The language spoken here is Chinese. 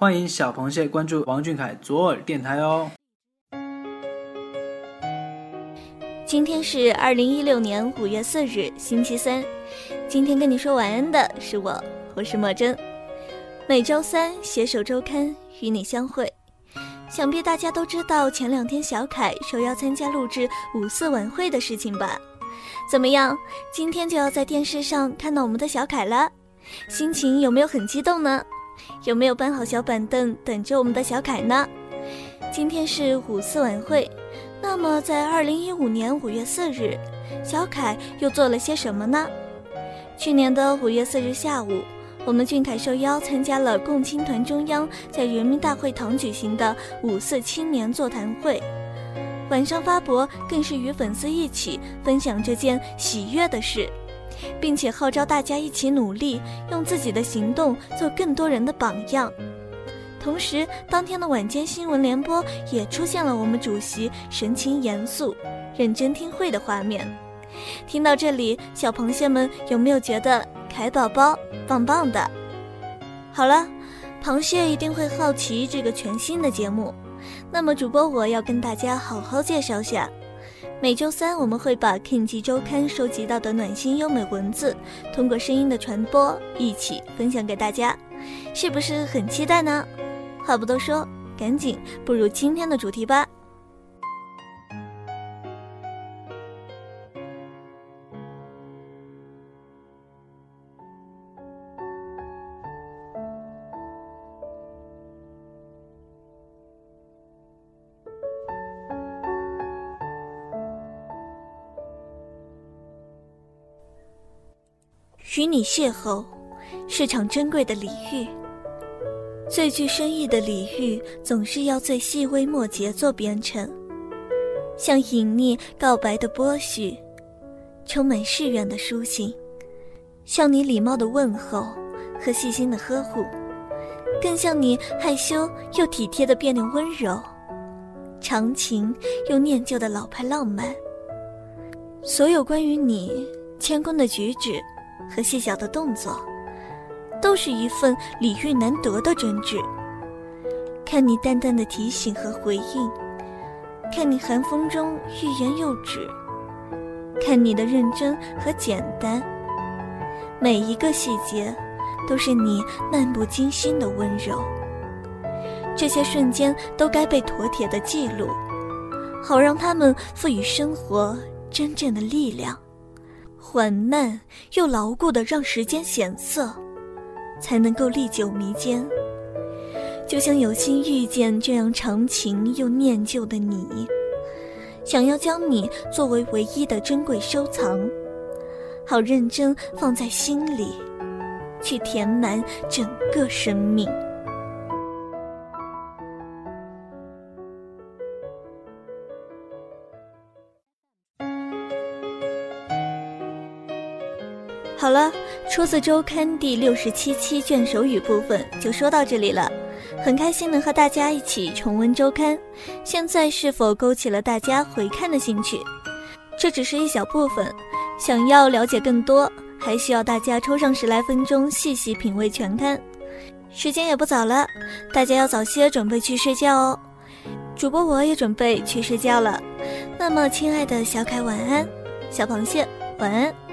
欢迎小螃蟹关注王俊凯左耳电台哦。今天是二零一六年五月四日，星期三。今天跟你说晚安的是我，我是莫真。每周三携手周刊与你相会。想必大家都知道前两天小凯受邀参加录制五四晚会的事情吧？怎么样，今天就要在电视上看到我们的小凯了，心情有没有很激动呢？有没有搬好小板凳等着我们的小凯呢？今天是五四晚会。那么，在二零一五年五月四日，小凯又做了些什么呢？去年的五月四日下午，我们俊凯受邀参加了共青团中央在人民大会堂举行的五四青年座谈会，晚上发博更是与粉丝一起分享这件喜悦的事，并且号召大家一起努力，用自己的行动做更多人的榜样。同时，当天的晚间新闻联播也出现了我们主席神情严肃、认真听会的画面。听到这里，小螃蟹们有没有觉得凯宝宝棒棒的？好了，螃蟹一定会好奇这个全新的节目，那么主播我要跟大家好好介绍下。每周三我们会把《King 季周刊》收集到的暖心优美文字，通过声音的传播一起分享给大家，是不是很期待呢？话不多说，赶紧步入今天的主题吧。与你邂逅，是场珍贵的礼遇。最具深意的礼遇，总是要最细微末节做编程，像隐匿告白的波许，充满誓愿的书信，像你礼貌的问候和细心的呵护，更像你害羞又体贴的别扭温柔，长情又念旧的老派浪漫。所有关于你谦恭的举止和细小的动作。都是一份礼遇难得的真挚。看你淡淡的提醒和回应，看你寒风中欲言又止，看你的认真和简单，每一个细节都是你漫不经心的温柔。这些瞬间都该被妥帖的记录，好让他们赋予生活真正的力量，缓慢又牢固的让时间显色。才能够历久弥坚。就像有心遇见这样长情又念旧的你，想要将你作为唯一的珍贵收藏，好认真放在心里，去填满整个生命。好了，出自周刊第六十七期卷首语部分就说到这里了。很开心能和大家一起重温周刊，现在是否勾起了大家回看的兴趣？这只是一小部分，想要了解更多，还需要大家抽上十来分钟细细品味全刊。时间也不早了，大家要早些准备去睡觉哦。主播我也准备去睡觉了。那么，亲爱的小凯晚安，小螃蟹晚安。